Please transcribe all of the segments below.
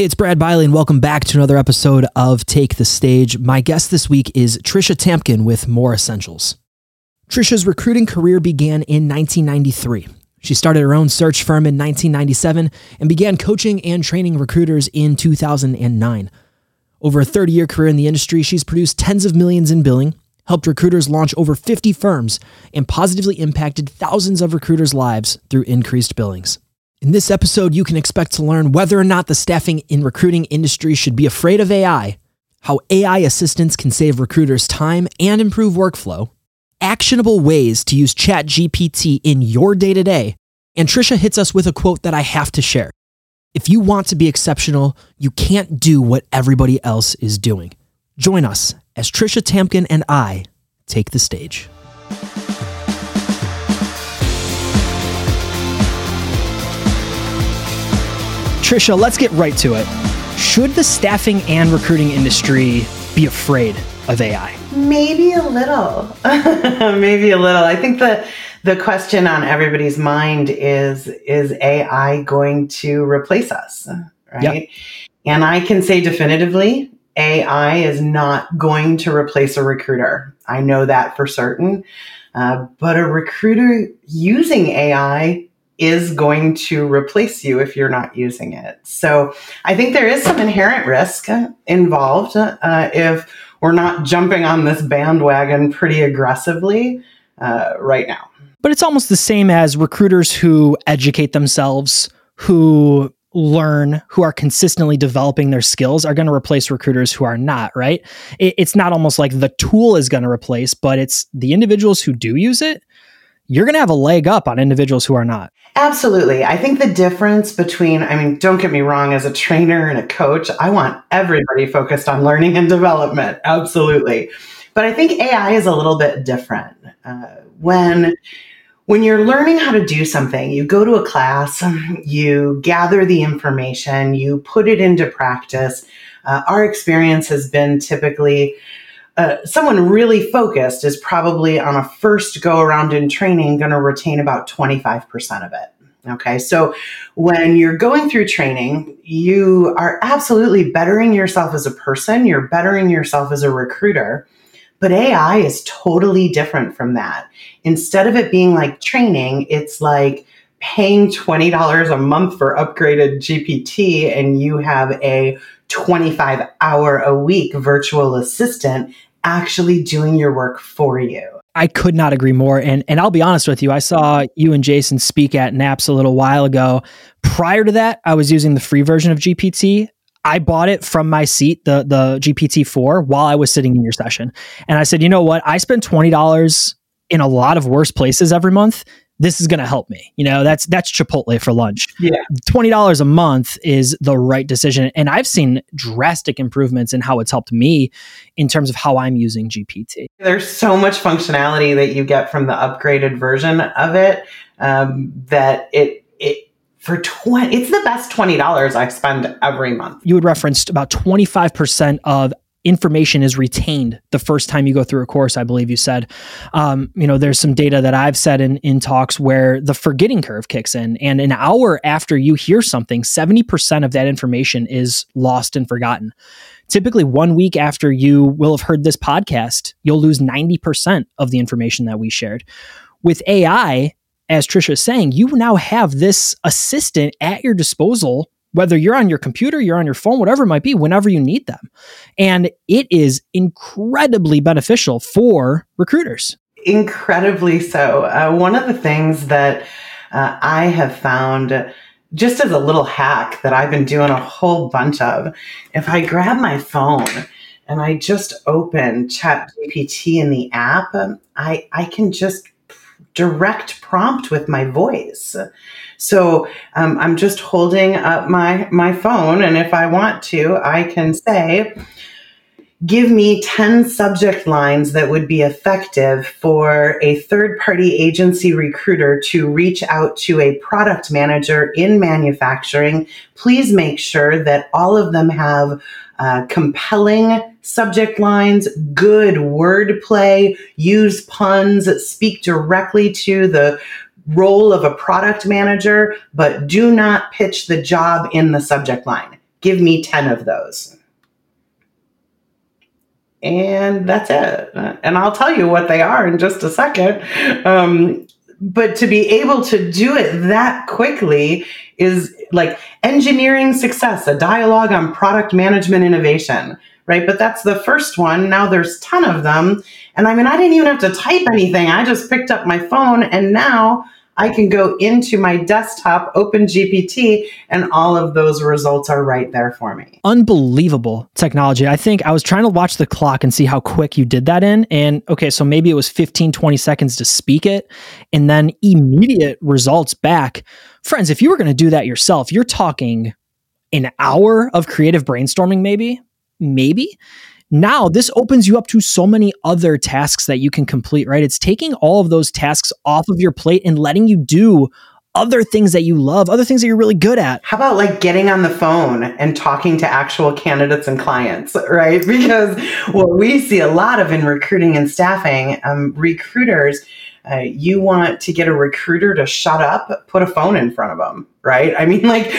Hey, it's Brad Bialy, and welcome back to another episode of Take the Stage. My guest this week is Tricia Tamkin with More Essentials. Tricia's recruiting career began in 1993. She started her own search firm in 1997 and began coaching and training recruiters in 2009. Over a 30 year career in the industry, she's produced tens of millions in billing, helped recruiters launch over 50 firms, and positively impacted thousands of recruiters' lives through increased billings. In this episode, you can expect to learn whether or not the staffing in recruiting industry should be afraid of AI, how AI assistants can save recruiters time and improve workflow, actionable ways to use ChatGPT in your day to day, and Tricia hits us with a quote that I have to share. If you want to be exceptional, you can't do what everybody else is doing. Join us as Tricia Tamkin and I take the stage. Tricia, let's get right to it. Should the staffing and recruiting industry be afraid of AI? Maybe a little. Maybe a little. I think the the question on everybody's mind is is AI going to replace us, right? Yep. And I can say definitively AI is not going to replace a recruiter. I know that for certain. Uh, but a recruiter using AI is going to replace you if you're not using it. So I think there is some inherent risk involved uh, if we're not jumping on this bandwagon pretty aggressively uh, right now. But it's almost the same as recruiters who educate themselves, who learn, who are consistently developing their skills are going to replace recruiters who are not, right? it's not almost like the tool is going to replace, but it's the individuals who do use it you're going to have a leg up on individuals who are not. Absolutely. I think the difference between, I mean, don't get me wrong, as a trainer and a coach, I want everybody focused on learning and development. Absolutely. But I think AI is a little bit different. Uh, when when you're learning how to do something, you go to a class, you gather the information, you put it into practice. Uh, our experience has been typically uh, someone really focused is probably on a first go around in training going to retain about 25% of it. Okay, so when you're going through training, you are absolutely bettering yourself as a person, you're bettering yourself as a recruiter. But AI is totally different from that. Instead of it being like training, it's like paying $20 a month for upgraded GPT and you have a 25 hour a week virtual assistant actually doing your work for you. I could not agree more. And and I'll be honest with you, I saw you and Jason speak at NAPS a little while ago. Prior to that, I was using the free version of GPT. I bought it from my seat, the the GPT four, while I was sitting in your session. And I said, you know what? I spend twenty dollars in a lot of worse places every month this is going to help me. You know, that's that's Chipotle for lunch. Yeah. $20 a month is the right decision and I've seen drastic improvements in how it's helped me in terms of how I'm using GPT. There's so much functionality that you get from the upgraded version of it um, that it it for 20 it's the best $20 I spend every month. You had referenced about 25% of information is retained the first time you go through a course i believe you said. Um, you know there's some data that i've said in, in talks where the forgetting curve kicks in and an hour after you hear something 70% of that information is lost and forgotten. Typically one week after you will have heard this podcast you'll lose 90% of the information that we shared. With ai as tricia is saying you now have this assistant at your disposal whether you're on your computer, you're on your phone, whatever it might be, whenever you need them. And it is incredibly beneficial for recruiters. Incredibly so. Uh, one of the things that uh, I have found just as a little hack that I've been doing a whole bunch of, if I grab my phone and I just open Chat GPT in the app, I, I can just direct prompt with my voice. So um, I'm just holding up my my phone, and if I want to, I can say, "Give me ten subject lines that would be effective for a third party agency recruiter to reach out to a product manager in manufacturing. Please make sure that all of them have." Uh, compelling subject lines, good wordplay, use puns, speak directly to the role of a product manager, but do not pitch the job in the subject line. Give me 10 of those. And that's it. And I'll tell you what they are in just a second. Um, but to be able to do it that quickly is like engineering success, a dialogue on product management innovation, right? But that's the first one. Now there's 10 of them. And I mean, I didn't even have to type anything. I just picked up my phone and now I can go into my desktop, open GPT, and all of those results are right there for me. Unbelievable technology. I think I was trying to watch the clock and see how quick you did that in. And okay, so maybe it was 15, 20 seconds to speak it and then immediate results back. Friends, if you were going to do that yourself, you're talking an hour of creative brainstorming, maybe, maybe. Now, this opens you up to so many other tasks that you can complete, right? It's taking all of those tasks off of your plate and letting you do other things that you love, other things that you're really good at. How about like getting on the phone and talking to actual candidates and clients, right? Because what we see a lot of in recruiting and staffing, um, recruiters uh, you want to get a recruiter to shut up, put a phone in front of them, right? I mean, like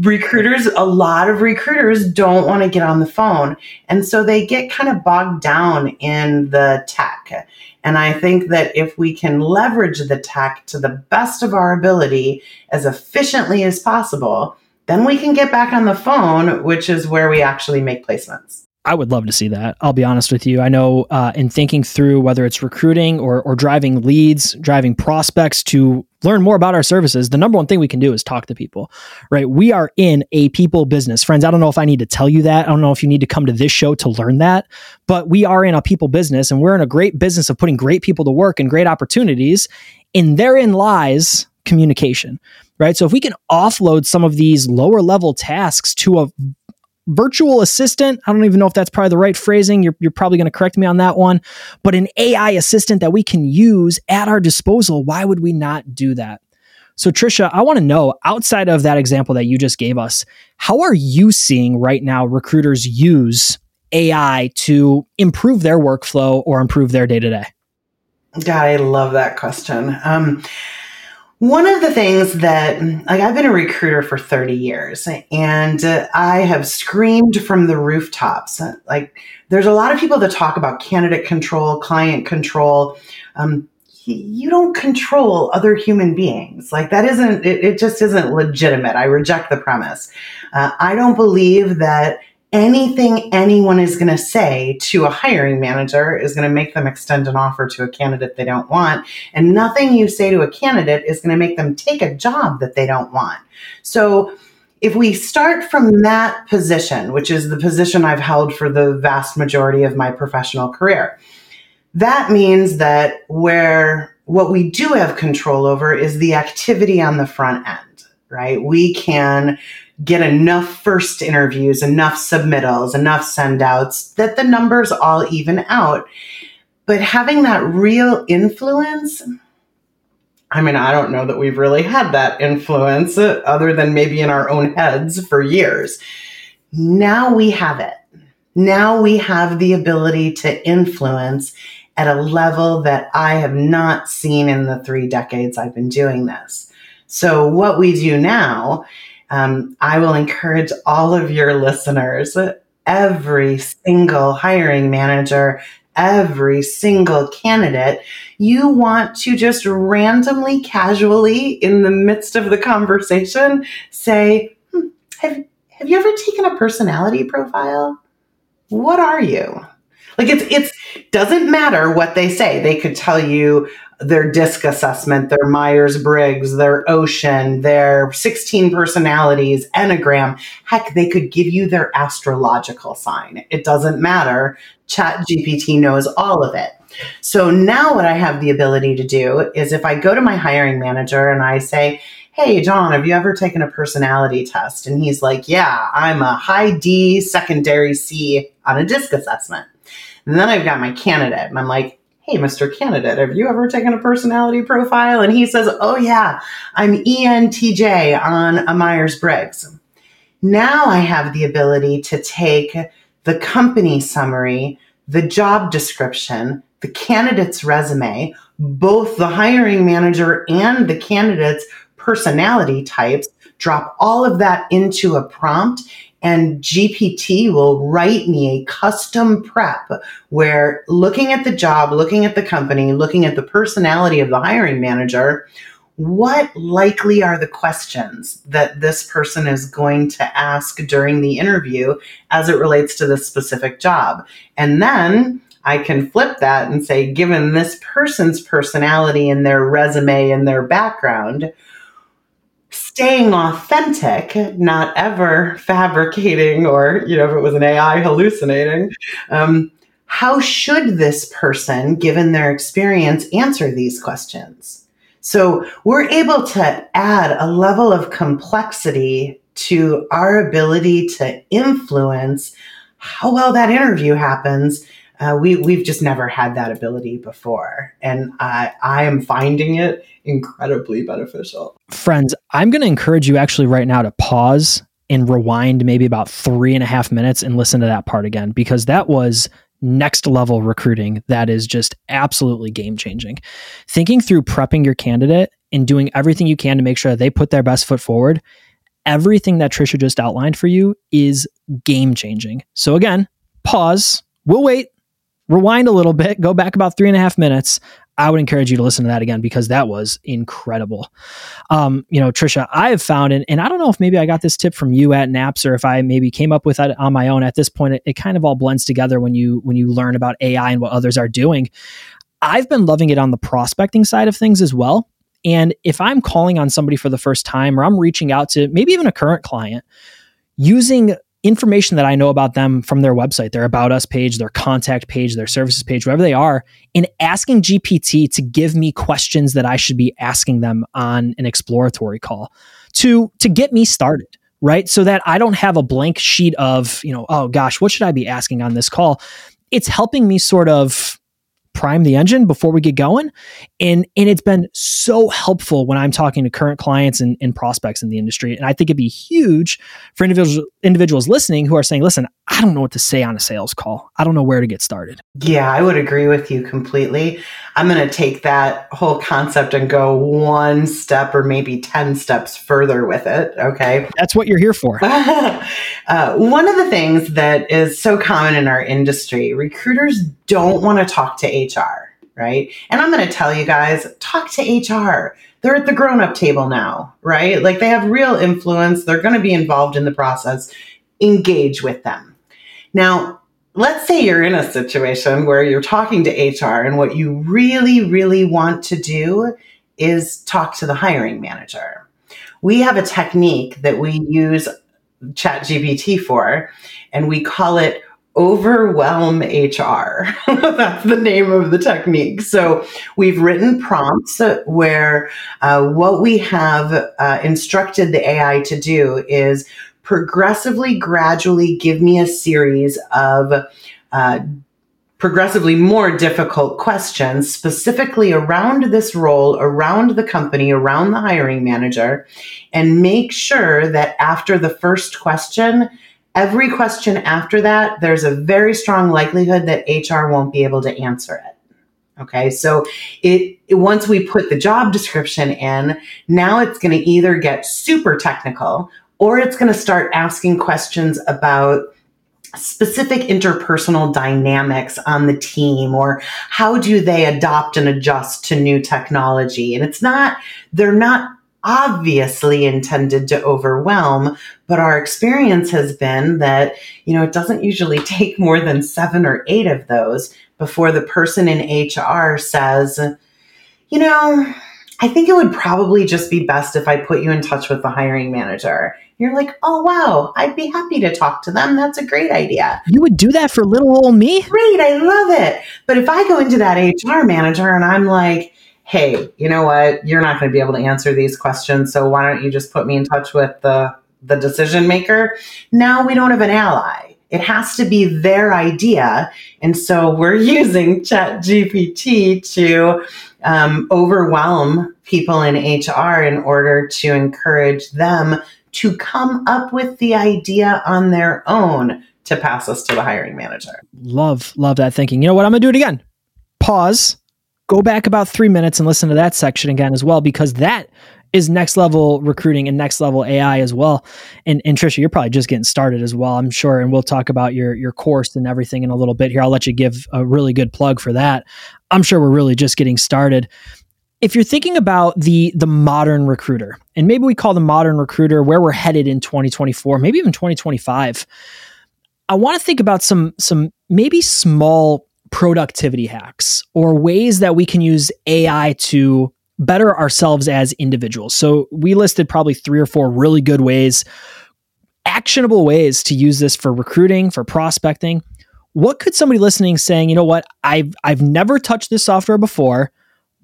recruiters, a lot of recruiters don't want to get on the phone. And so they get kind of bogged down in the tech. And I think that if we can leverage the tech to the best of our ability as efficiently as possible, then we can get back on the phone, which is where we actually make placements. I would love to see that. I'll be honest with you. I know uh, in thinking through whether it's recruiting or, or driving leads, driving prospects to learn more about our services, the number one thing we can do is talk to people, right? We are in a people business. Friends, I don't know if I need to tell you that. I don't know if you need to come to this show to learn that, but we are in a people business and we're in a great business of putting great people to work and great opportunities. And therein lies communication, right? So if we can offload some of these lower level tasks to a virtual assistant. I don't even know if that's probably the right phrasing. You're, you're probably going to correct me on that one. But an AI assistant that we can use at our disposal, why would we not do that? So, Tricia, I want to know outside of that example that you just gave us, how are you seeing right now recruiters use AI to improve their workflow or improve their day to day? God, I love that question. Um, one of the things that, like, I've been a recruiter for 30 years and uh, I have screamed from the rooftops. Like, there's a lot of people that talk about candidate control, client control. Um, you don't control other human beings. Like, that isn't, it, it just isn't legitimate. I reject the premise. Uh, I don't believe that anything anyone is going to say to a hiring manager is going to make them extend an offer to a candidate they don't want. And nothing you say to a candidate is going to make them take a job that they don't want. So, if we start from that position, which is the position I've held for the vast majority of my professional career, that means that where what we do have control over is the activity on the front end, right? We can get enough first interviews, enough submittals, enough send outs that the numbers all even out. But having that real influence, I mean, I don't know that we've really had that influence uh, other than maybe in our own heads for years. Now we have it. Now we have the ability to influence at a level that I have not seen in the three decades I've been doing this. So, what we do now um, I will encourage all of your listeners, every single hiring manager, every single candidate, you want to just randomly, casually, in the midst of the conversation, say, hmm, have, have you ever taken a personality profile? What are you? Like it's it's doesn't matter what they say. They could tell you their disc assessment, their Myers Briggs, their ocean, their 16 personalities, Enneagram. Heck, they could give you their astrological sign. It doesn't matter. Chat GPT knows all of it. So now what I have the ability to do is if I go to my hiring manager and I say, Hey, John, have you ever taken a personality test? And he's like, Yeah, I'm a high D, secondary C on a disc assessment. And then I've got my candidate and I'm like, Hey, Mr. Candidate, have you ever taken a personality profile? And he says, Oh, yeah, I'm ENTJ on a Myers Briggs. Now I have the ability to take the company summary, the job description, the candidate's resume, both the hiring manager and the candidate's personality types, drop all of that into a prompt and GPT will write me a custom prep where looking at the job, looking at the company, looking at the personality of the hiring manager, what likely are the questions that this person is going to ask during the interview as it relates to this specific job? And then I can flip that and say, given this person's personality and their resume and their background, staying authentic, not ever fabricating or, you know, if it was an AI hallucinating, um, how should this person, given their experience, answer these questions? So we're able to add a level of complexity to our ability to influence how well that interview happens uh, we we've just never had that ability before, and I I am finding it incredibly beneficial. Friends, I'm going to encourage you actually right now to pause and rewind maybe about three and a half minutes and listen to that part again because that was next level recruiting that is just absolutely game changing. Thinking through prepping your candidate and doing everything you can to make sure they put their best foot forward. Everything that Tricia just outlined for you is game changing. So, again, pause. We'll wait rewind a little bit, go back about three and a half minutes. I would encourage you to listen to that again because that was incredible. Um, you know, Tricia, I have found, and, and I don't know if maybe I got this tip from you at Naps or if I maybe came up with it on my own. At this point, it, it kind of all blends together when you when you learn about AI and what others are doing. I've been loving it on the prospecting side of things as well. And if I'm calling on somebody for the first time or I'm reaching out to maybe even a current client, using information that I know about them from their website, their about us page, their contact page, their services page, wherever they are, and asking GPT to give me questions that I should be asking them on an exploratory call to to get me started, right? So that I don't have a blank sheet of, you know, oh gosh, what should I be asking on this call? It's helping me sort of prime the engine before we get going. And and it's been so helpful when I'm talking to current clients and, and prospects in the industry. And I think it'd be huge for individuals individuals listening who are saying, listen, I don't know what to say on a sales call. I don't know where to get started. Yeah, I would agree with you completely. I'm going to take that whole concept and go one step or maybe 10 steps further with it. Okay. That's what you're here for. uh, one of the things that is so common in our industry, recruiters don't want to talk to HR, right? And I'm going to tell you guys talk to HR. They're at the grown up table now, right? Like they have real influence. They're going to be involved in the process. Engage with them. Now, let's say you're in a situation where you're talking to HR and what you really, really want to do is talk to the hiring manager. We have a technique that we use ChatGPT for, and we call it overwhelm HR. That's the name of the technique. So we've written prompts where uh, what we have uh, instructed the AI to do is progressively, gradually give me a series of uh, progressively more difficult questions specifically around this role, around the company, around the hiring manager, and make sure that after the first question, every question after that, there's a very strong likelihood that HR won't be able to answer it. Okay, so it, it, once we put the job description in, now it's going to either get super technical or it's going to start asking questions about specific interpersonal dynamics on the team or how do they adopt and adjust to new technology? And it's not they're not obviously intended to overwhelm but our experience has been that you know it doesn't usually take more than 7 or 8 of those before the person in HR says you know I think it would probably just be best if I put you in touch with the hiring manager you're like, oh, wow, I'd be happy to talk to them. That's a great idea. You would do that for little old me? Great. I love it. But if I go into that HR manager and I'm like, hey, you know what? You're not going to be able to answer these questions. So why don't you just put me in touch with the, the decision maker? Now we don't have an ally. It has to be their idea. And so we're using Chat GPT to um, overwhelm people in HR in order to encourage them to come up with the idea on their own to pass us to the hiring manager. Love, love that thinking. You know what? I'm going to do it again. Pause, go back about three minutes and listen to that section again as well, because that is next level recruiting and next level AI as well. And, and Tricia, you're probably just getting started as well, I'm sure. And we'll talk about your your course and everything in a little bit here. I'll let you give a really good plug for that. I'm sure we're really just getting started. If you're thinking about the the modern recruiter, and maybe we call the modern recruiter where we're headed in 2024, maybe even 2025, I want to think about some some maybe small productivity hacks or ways that we can use AI to better ourselves as individuals. So we listed probably three or four really good ways, actionable ways to use this for recruiting, for prospecting. What could somebody listening saying, you know what, I've I've never touched this software before,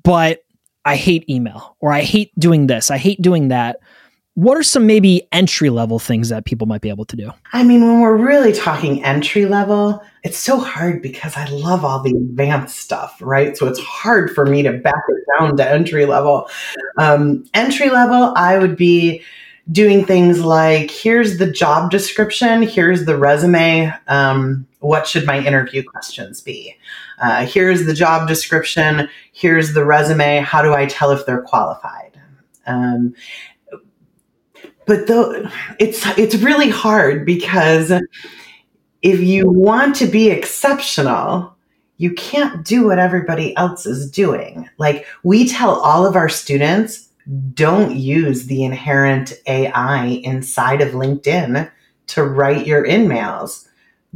but I hate email or I hate doing this, I hate doing that what are some maybe entry level things that people might be able to do? I mean, when we're really talking entry level, it's so hard because I love all the advanced stuff, right? So it's hard for me to back it down to entry level. Um, entry level, I would be doing things like here's the job description, here's the resume. Um, what should my interview questions be? Uh, here's the job description, here's the resume. How do I tell if they're qualified? Um, but though it's it's really hard because if you want to be exceptional you can't do what everybody else is doing like we tell all of our students don't use the inherent ai inside of linkedin to write your in-mails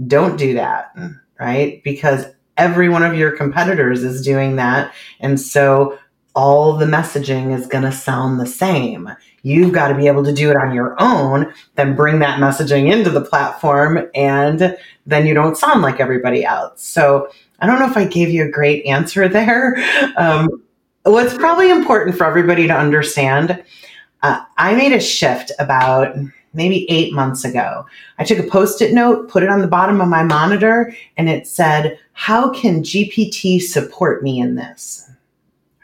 don't do that right because every one of your competitors is doing that and so all the messaging is going to sound the same. You've got to be able to do it on your own, then bring that messaging into the platform, and then you don't sound like everybody else. So I don't know if I gave you a great answer there. Um, what's probably important for everybody to understand uh, I made a shift about maybe eight months ago. I took a post it note, put it on the bottom of my monitor, and it said, How can GPT support me in this?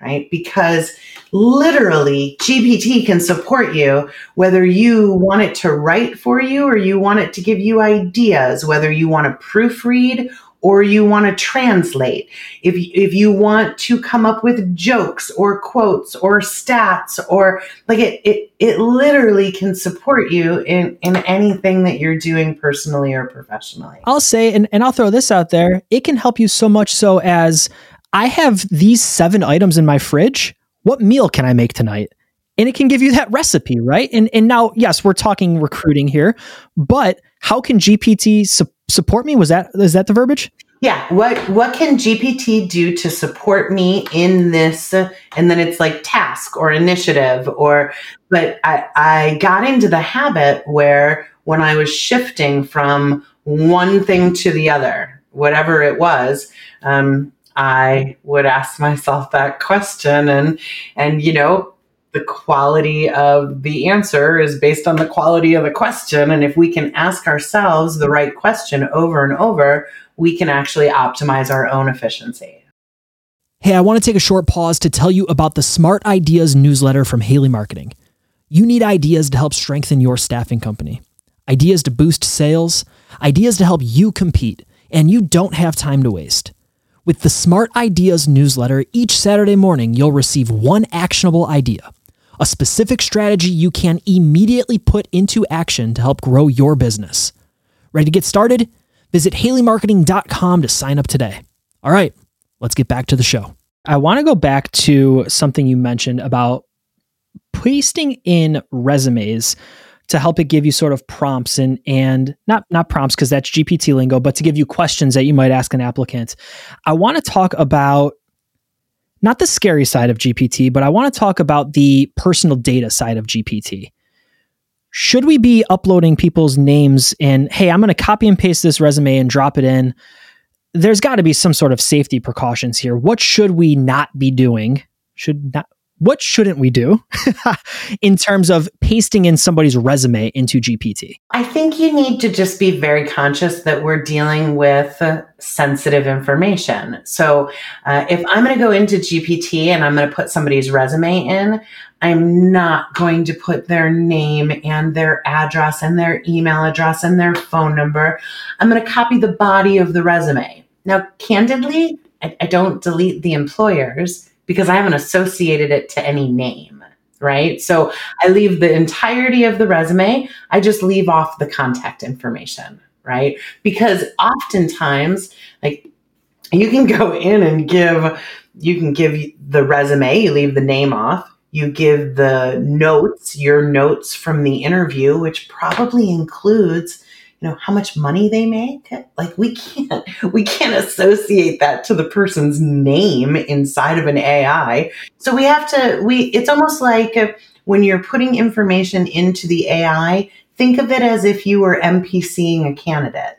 right? Because literally GPT can support you whether you want it to write for you or you want it to give you ideas, whether you want to proofread or you want to translate. If, if you want to come up with jokes or quotes or stats or like it, it, it literally can support you in, in anything that you're doing personally or professionally. I'll say, and, and I'll throw this out there, it can help you so much so as I have these seven items in my fridge. What meal can I make tonight? And it can give you that recipe, right? And and now, yes, we're talking recruiting here, but how can GPT su- support me? Was that is that the verbiage? Yeah. What what can GPT do to support me in this? And then it's like task or initiative or. But I I got into the habit where when I was shifting from one thing to the other, whatever it was, um, I would ask myself that question and and you know the quality of the answer is based on the quality of the question and if we can ask ourselves the right question over and over we can actually optimize our own efficiency. Hey, I want to take a short pause to tell you about the Smart Ideas newsletter from Haley Marketing. You need ideas to help strengthen your staffing company, ideas to boost sales, ideas to help you compete, and you don't have time to waste. With the Smart Ideas newsletter, each Saturday morning you'll receive one actionable idea, a specific strategy you can immediately put into action to help grow your business. Ready to get started? Visit haleymarketing.com to sign up today. All right, let's get back to the show. I want to go back to something you mentioned about pasting in resumes to help it give you sort of prompts and and not not prompts because that's GPT lingo, but to give you questions that you might ask an applicant. I want to talk about not the scary side of GPT, but I want to talk about the personal data side of GPT. Should we be uploading people's names and hey, I'm going to copy and paste this resume and drop it in? There's got to be some sort of safety precautions here. What should we not be doing? Should not what shouldn't we do in terms of pasting in somebody's resume into GPT? I think you need to just be very conscious that we're dealing with sensitive information. So uh, if I'm going to go into GPT and I'm going to put somebody's resume in, I'm not going to put their name and their address and their email address and their phone number. I'm going to copy the body of the resume. Now, candidly, I, I don't delete the employers because I haven't associated it to any name. right? So I leave the entirety of the resume, I just leave off the contact information, right? Because oftentimes, like you can go in and give you can give the resume, you leave the name off, you give the notes, your notes from the interview, which probably includes know how much money they make? Like we can't we can't associate that to the person's name inside of an ai so we have to we it's almost like when you're putting information into the ai think of it as if you were mpcing a candidate.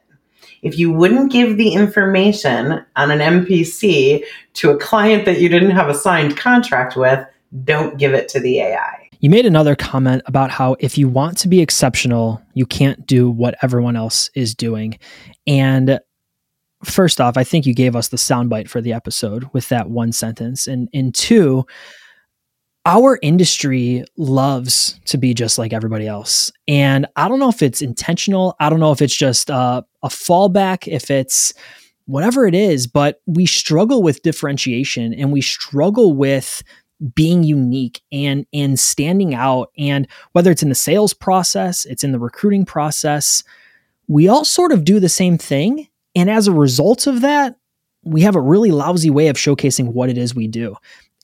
If you wouldn't give the information on an mpc to a client that you didn't have a signed contract with don't give it to the ai you made another comment about how if you want to be exceptional, you can't do what everyone else is doing. And first off, I think you gave us the soundbite for the episode with that one sentence. And and two, our industry loves to be just like everybody else. And I don't know if it's intentional. I don't know if it's just uh, a fallback, if it's whatever it is, but we struggle with differentiation and we struggle with being unique and and standing out. And whether it's in the sales process it's in the recruiting process we all sort of do the same thing. And as a result of that we have a really lousy way of showcasing what it is we do.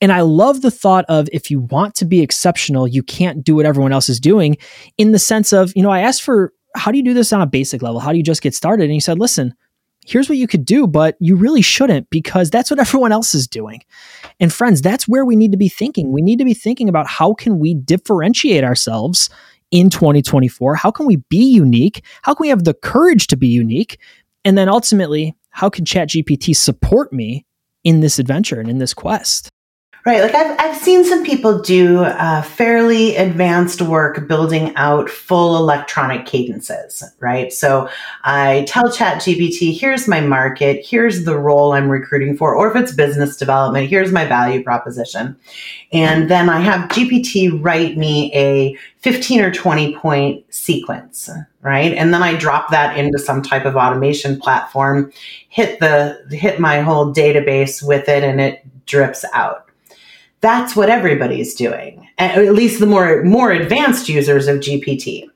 And i love the thought of if you want to be exceptional you can't do what everyone else is doing in the sense of you know i asked for how do you do this on a basic level? How do you just get started? And he said listen here's what you could do, but you really shouldn't because that's what everyone else is doing. And friends, that's where we need to be thinking. We need to be thinking about how can we differentiate ourselves in 2024? How can we be unique? How can we have the courage to be unique? And then ultimately, how can ChatGPT support me in this adventure and in this quest? Right. Like I've, I've seen some people do uh, fairly advanced work building out full electronic cadences, right? So I tell ChatGPT, here's my market, here's the role I'm recruiting for, or if it's business development, here's my value proposition. And then I have GPT write me a 15 or 20 point sequence, right? And then I drop that into some type of automation platform, hit the, hit my whole database with it, and it drips out that's what everybody's doing, at least the more more advanced users of GPT.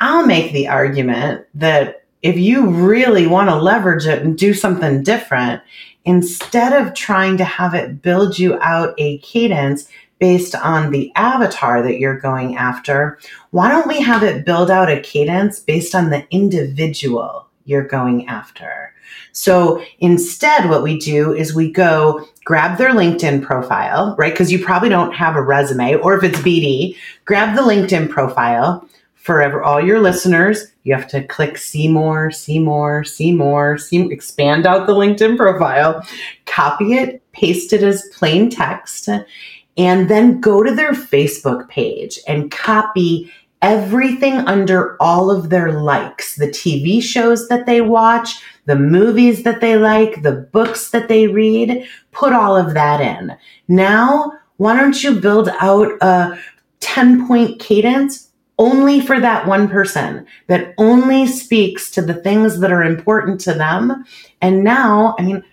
I'll make the argument that if you really want to leverage it and do something different, instead of trying to have it build you out a cadence based on the avatar that you're going after, why don't we have it build out a cadence based on the individual you're going after? So instead, what we do is we go grab their LinkedIn profile, right? Because you probably don't have a resume, or if it's BD, grab the LinkedIn profile. For all your listeners, you have to click see more, see more, see more, see, expand out the LinkedIn profile, copy it, paste it as plain text, and then go to their Facebook page and copy everything under all of their likes the TV shows that they watch, the movies that they like, the books that they read, put all of that in. Now, why don't you build out a 10 point cadence only for that one person that only speaks to the things that are important to them? And now, I mean,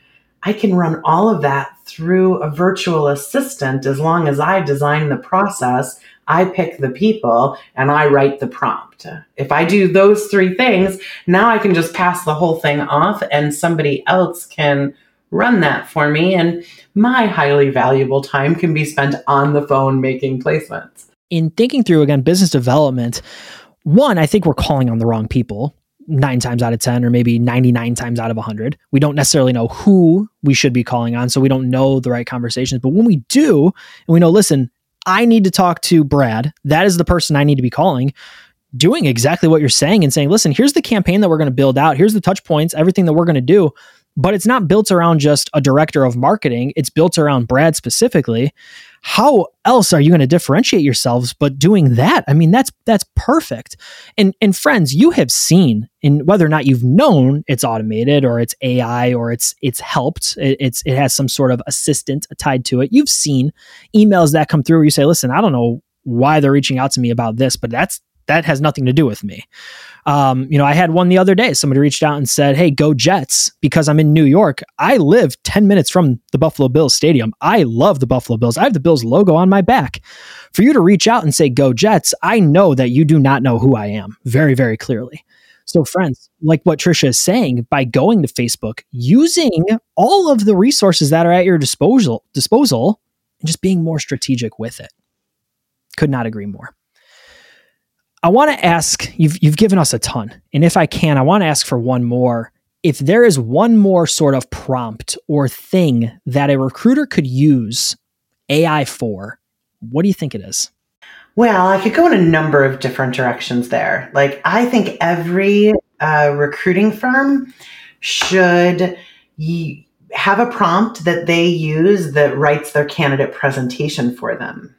I can run all of that through a virtual assistant as long as I design the process I pick the people and I write the prompt. If I do those three things, now I can just pass the whole thing off and somebody else can run that for me. And my highly valuable time can be spent on the phone making placements. In thinking through again business development, one, I think we're calling on the wrong people nine times out of 10, or maybe 99 times out of 100. We don't necessarily know who we should be calling on. So we don't know the right conversations. But when we do, and we know, listen, I need to talk to Brad. That is the person I need to be calling, doing exactly what you're saying and saying, listen, here's the campaign that we're going to build out. Here's the touch points, everything that we're going to do. But it's not built around just a director of marketing. It's built around Brad specifically how else are you going to differentiate yourselves but doing that? I mean that's that's perfect. And and friends you have seen in whether or not you've known it's automated or it's ai or it's it's helped it, it's it has some sort of assistant tied to it. You've seen emails that come through where you say listen i don't know why they're reaching out to me about this but that's that has nothing to do with me Um, you know, I had one the other day. Somebody reached out and said, Hey, go Jets because I'm in New York. I live 10 minutes from the Buffalo Bills Stadium. I love the Buffalo Bills. I have the Bills logo on my back. For you to reach out and say, Go Jets, I know that you do not know who I am very, very clearly. So, friends, like what Tricia is saying, by going to Facebook, using all of the resources that are at your disposal, disposal, and just being more strategic with it. Could not agree more. I want to ask you've you've given us a ton, and if I can, I want to ask for one more. If there is one more sort of prompt or thing that a recruiter could use AI for, what do you think it is? Well, I could go in a number of different directions there. Like, I think every uh, recruiting firm should y- have a prompt that they use that writes their candidate presentation for them.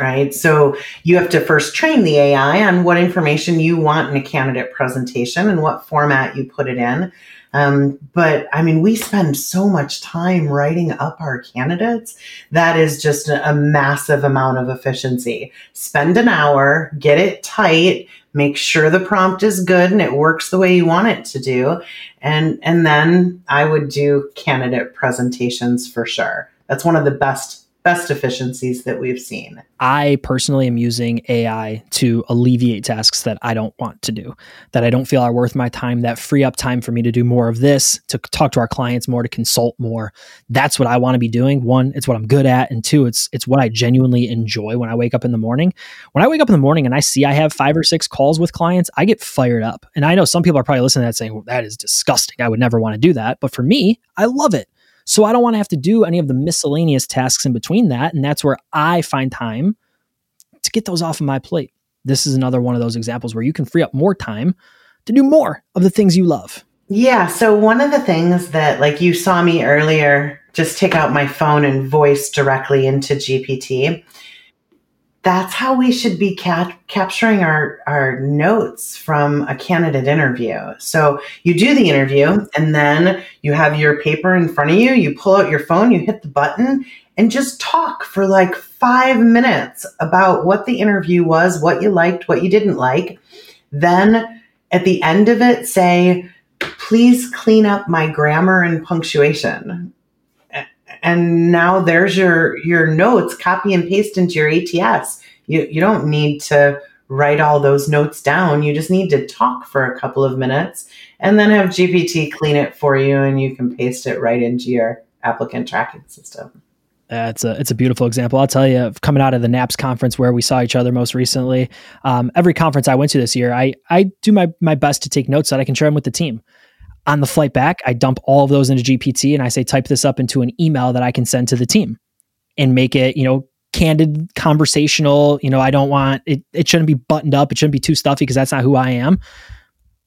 Right. So you have to first train the AI on what information you want in a candidate presentation and what format you put it in. Um, but I mean, we spend so much time writing up our candidates. That is just a, massive amount of efficiency. Spend an hour, get it tight, make sure the prompt is good and it works the way you want it to do. And, and then I would do candidate presentations for sure. That's one of the best best efficiencies that we've seen. I personally am using AI to alleviate tasks that I don't want to do, that I don't feel are worth my time, that free up time for me to do more of this, to talk to our clients more, to consult more. That's what I want to be doing. One, it's what I'm good at, and two, it's it's what I genuinely enjoy when I wake up in the morning. When I wake up in the morning and I see I have 5 or 6 calls with clients, I get fired up. And I know some people are probably listening to that saying, well, that is disgusting. I would never want to do that." But for me, I love it so I don't want to have to do any of the miscellaneous tasks in between that. And that's where I find time to get those off of my plate. This is another one of those examples where you can free up more time to do more of the things you love. Yeah. So one of the things that, like you saw me earlier, just take out my phone and voice directly into GPT that's how we should be cap- capturing our, our notes from a candidate interview. So you do the interview and then you have your paper in front of you, you pull out your phone, you hit the button and just talk for like five minutes about what the interview was, what you liked, what you didn't like. Then at the end of it, say, please clean up my grammar and punctuation and now there's your your notes copy and paste into your ats you you don't need to write all those notes down. You just need to talk for a couple of minutes and then have gpt clean it for you and you can paste it right into your applicant tracking system. Uh, it's a it's a beautiful example. I'll tell you, coming out of the NAPS conference where we saw each other most recently, um, every conference I went to this year, I I do my my best to take notes that I can share them with the team on the flight back, I dump all of those into GPT and I say, type this up into an email that I can send to the team and make it, you know, candid, conversational. You know, I don't want it, it shouldn't be buttoned up. It shouldn't be too stuffy because that's not who I am.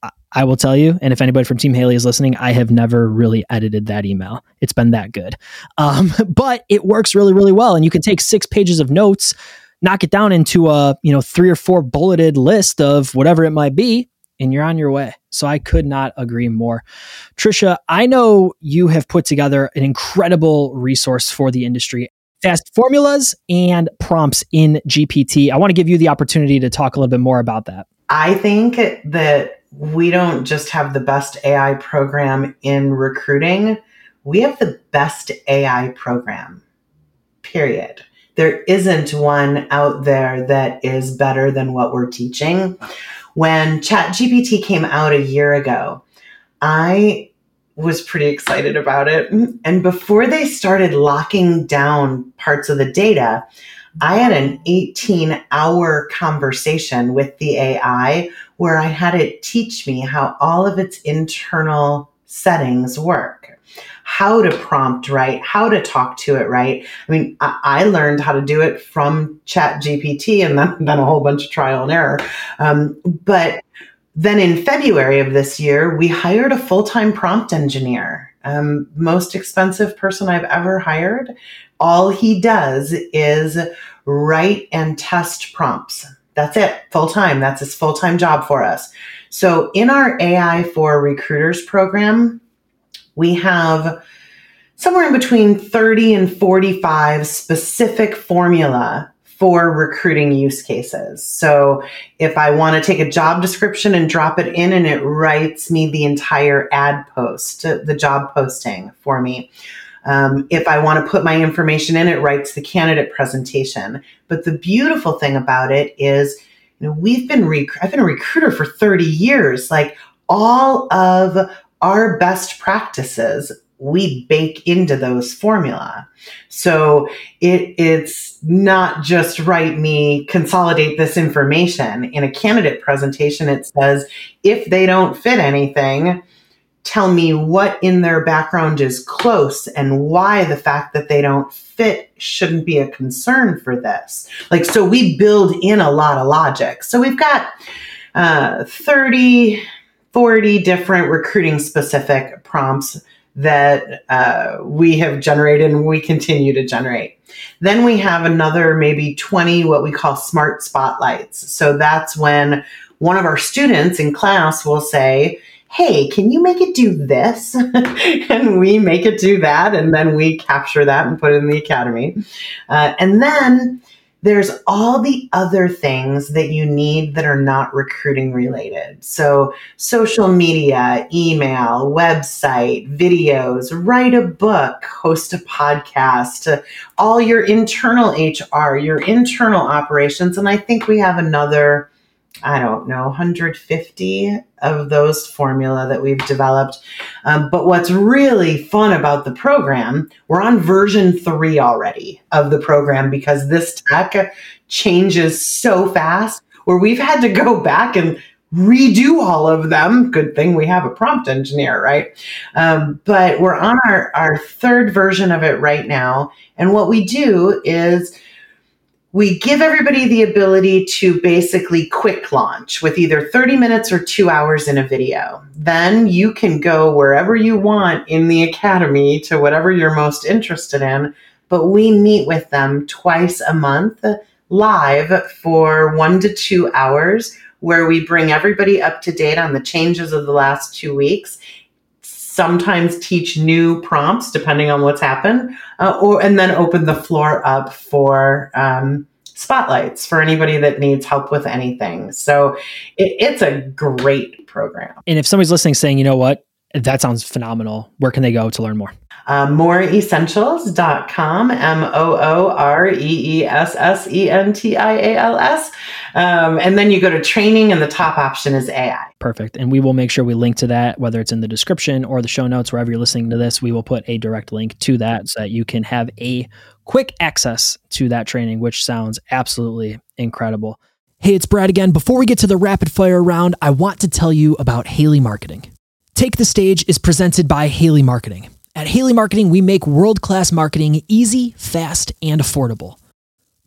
I, I will tell you, and if anybody from Team Haley is listening, I have never really edited that email. It's been that good. Um, but it works really, really well. And you can take six pages of notes, knock it down into a, you know, three or four bulleted list of whatever it might be, and you're on your way. So I could not agree more. Tricia, I know you have put together an incredible resource for the industry. Fast formulas and prompts in GPT. I want to give you the opportunity to talk a little bit more about that. I think that we don't just have the best AI program in recruiting, we have the best AI program, period. There isn't one out there that is better than what we're teaching when ChatGPT came out a year ago, I was pretty excited about it. And before they started locking down parts of the data, I had an 18 hour conversation with the AI where I had it teach me how all of its internal settings work how to prompt right, how to talk to it right. I mean, I, I learned how to do it from Chat GPT and then, then a whole bunch of trial and error. Um, but then in February of this year, we hired a full time prompt engineer, um, most expensive person I've ever hired. All he does is write and test prompts. That's it, full time. That's his full time job for us. So in our AI for recruiters program, we have somewhere in between 30 and 45 specific formula for recruiting use cases. So if I want to take a job description and drop it in and it writes me the entire ad post, the job posting for me. Um, if I want to put my information in, it writes the candidate presentation. But the beautiful thing about it is, you know, we've been rec- I've been a recruiter for 30 years. Like all of our best practices we bake into those formula. So it, it's not just write me consolidate this information in a candidate presentation. It says if they don't fit anything, tell me what in their background is close and why the fact that they don't fit shouldn't be a concern for this. Like, so we build in a lot of logic. So we've got uh, 30, 40 different recruiting specific prompts that uh, we have generated and we continue to generate. Then we have another maybe 20 what we call smart spotlights. So that's when one of our students in class will say, Hey, can you make it do this? and we make it do that. And then we capture that and put it in the academy. Uh, and then there's all the other things that you need that are not recruiting related. So, social media, email, website, videos, write a book, host a podcast, all your internal HR, your internal operations. And I think we have another I don't know, 150 of those formula that we've developed. Um, but what's really fun about the program, we're on version three already of the program because this tech changes so fast where we've had to go back and redo all of them. Good thing we have a prompt engineer, right? Um, but we're on our, our third version of it right now. And what we do is we give everybody the ability to basically quick launch with either 30 minutes or two hours in a video. Then you can go wherever you want in the academy to whatever you're most interested in. But we meet with them twice a month live for one to two hours, where we bring everybody up to date on the changes of the last two weeks sometimes teach new prompts depending on what's happened, uh, or and then open the floor up for um, spotlights for anybody that needs help with anything. So it, it's a great program. And if somebody's listening, saying, you know what, that sounds phenomenal. Where can they go to learn more? Uh, mooreessentials.com, M O O R E E S S E N T I A L S. Um, and then you go to training, and the top option is AI. Perfect. And we will make sure we link to that, whether it's in the description or the show notes, wherever you're listening to this, we will put a direct link to that so that you can have a quick access to that training, which sounds absolutely incredible. Hey, it's Brad again. Before we get to the rapid fire round, I want to tell you about Haley Marketing. Take the Stage is presented by Haley Marketing. At Haley Marketing, we make world class marketing easy, fast, and affordable.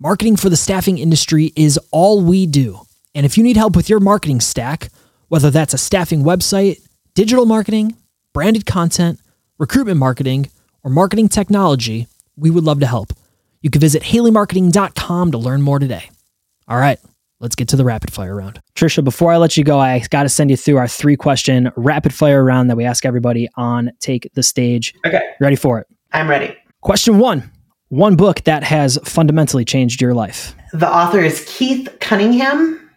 Marketing for the staffing industry is all we do. And if you need help with your marketing stack, whether that's a staffing website, digital marketing, branded content, recruitment marketing, or marketing technology, we would love to help. You can visit haleymarketing.com to learn more today. All right, let's get to the rapid fire round. Tricia, before I let you go, I got to send you through our three question rapid fire round that we ask everybody on Take the Stage. Okay. Ready for it? I'm ready. Question one One book that has fundamentally changed your life. The author is Keith Cunningham,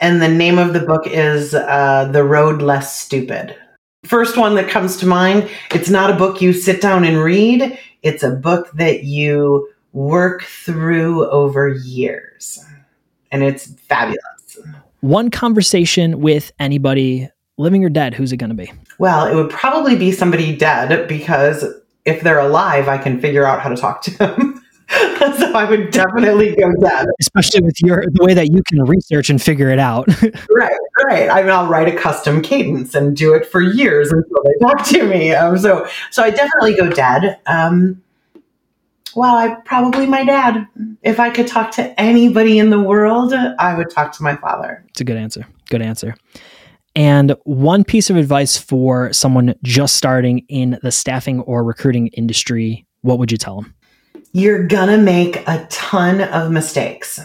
and the name of the book is uh, The Road Less Stupid. First one that comes to mind, it's not a book you sit down and read, it's a book that you work through over years and it's fabulous. One conversation with anybody, living or dead, who's it going to be? Well, it would probably be somebody dead because if they're alive, I can figure out how to talk to them. so I would definitely go dead. Especially with your the way that you can research and figure it out. right, right. I mean, I'll write a custom cadence and do it for years until they talk to me. Um, so, so I definitely go dead. Um, well, I probably my dad. If I could talk to anybody in the world, I would talk to my father. It's a good answer. Good answer. And one piece of advice for someone just starting in the staffing or recruiting industry, what would you tell them? You're gonna make a ton of mistakes.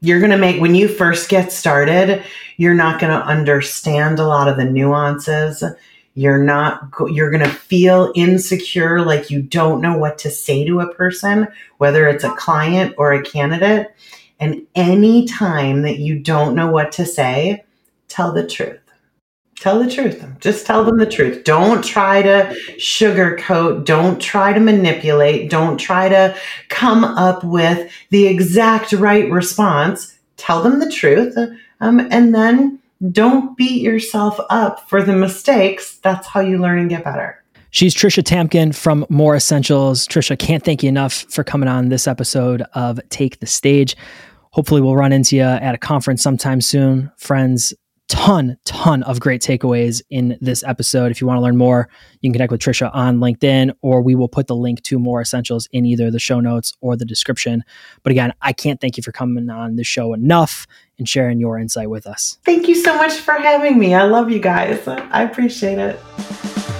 You're gonna make, when you first get started, you're not gonna understand a lot of the nuances You're not, you're going to feel insecure, like you don't know what to say to a person, whether it's a client or a candidate. And any time that you don't know what to say, tell the truth. Tell the truth. Just tell them the truth. Don't try to sugarcoat. Don't try to manipulate. Don't try to come up with the exact right response. Tell them the truth. Um, and then don't beat yourself up for the mistakes. That's how you learn and get better. She's Tricia Tamkin from Moore Essentials. Tricia, can't thank you enough for coming on this episode of Take the Stage. Hopefully, we'll run into you at a conference sometime soon. Friends, ton, ton of great takeaways in this episode. If you want to learn more, you can connect with Tricia on LinkedIn, or we will put the link to Moore Essentials in either the show notes or the description. But again, I can't thank you for coming on the show enough and sharing your insight with us. Thank you so much for having me. I love you guys. I appreciate it.